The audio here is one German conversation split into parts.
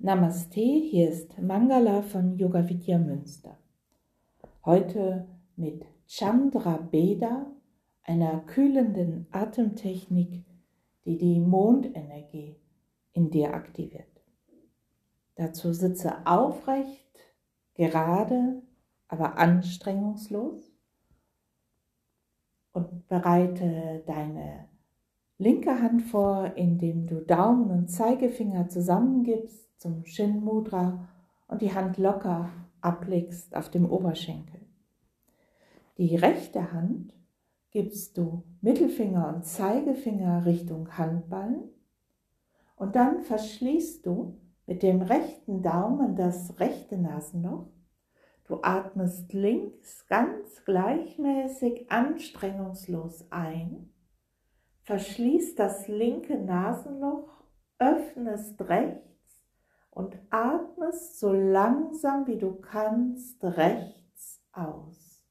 Namaste, hier ist Mangala von Yoga Vidya Münster. Heute mit Chandra Beda, einer kühlenden Atemtechnik, die die Mondenergie in dir aktiviert. Dazu sitze aufrecht, gerade, aber anstrengungslos und bereite deine linke Hand vor, indem du Daumen und Zeigefinger zusammengibst zum Shin Mudra und die Hand locker ablegst auf dem Oberschenkel. Die rechte Hand gibst du Mittelfinger und Zeigefinger Richtung Handballen und dann verschließt du mit dem rechten Daumen das rechte Nasenloch. Du atmest links ganz gleichmäßig anstrengungslos ein, verschließt das linke Nasenloch, öffnest rechts und atmest so langsam wie du kannst rechts aus.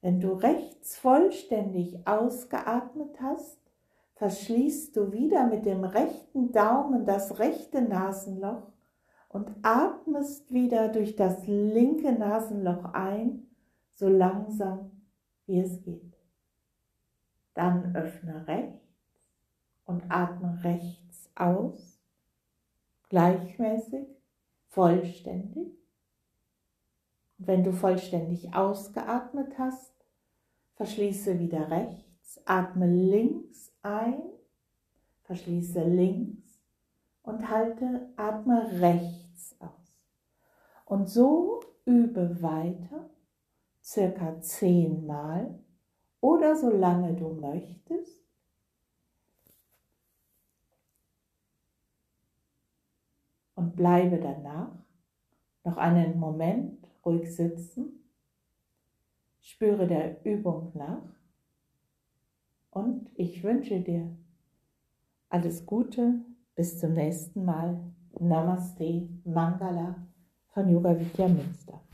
Wenn du rechts vollständig ausgeatmet hast, verschließt du wieder mit dem rechten Daumen das rechte Nasenloch und atmest wieder durch das linke Nasenloch ein, so langsam wie es geht. Dann öffne rechts und atme rechts aus gleichmäßig, vollständig. Und wenn du vollständig ausgeatmet hast, verschließe wieder rechts, atme links ein, verschließe links und halte, atme rechts aus. Und so übe weiter, circa zehnmal oder solange du möchtest und bleibe danach noch einen Moment ruhig sitzen. Spüre der Übung nach und ich wünsche dir alles Gute. Bis zum nächsten Mal. Namaste, Mangala von Yoga Vidya Münster.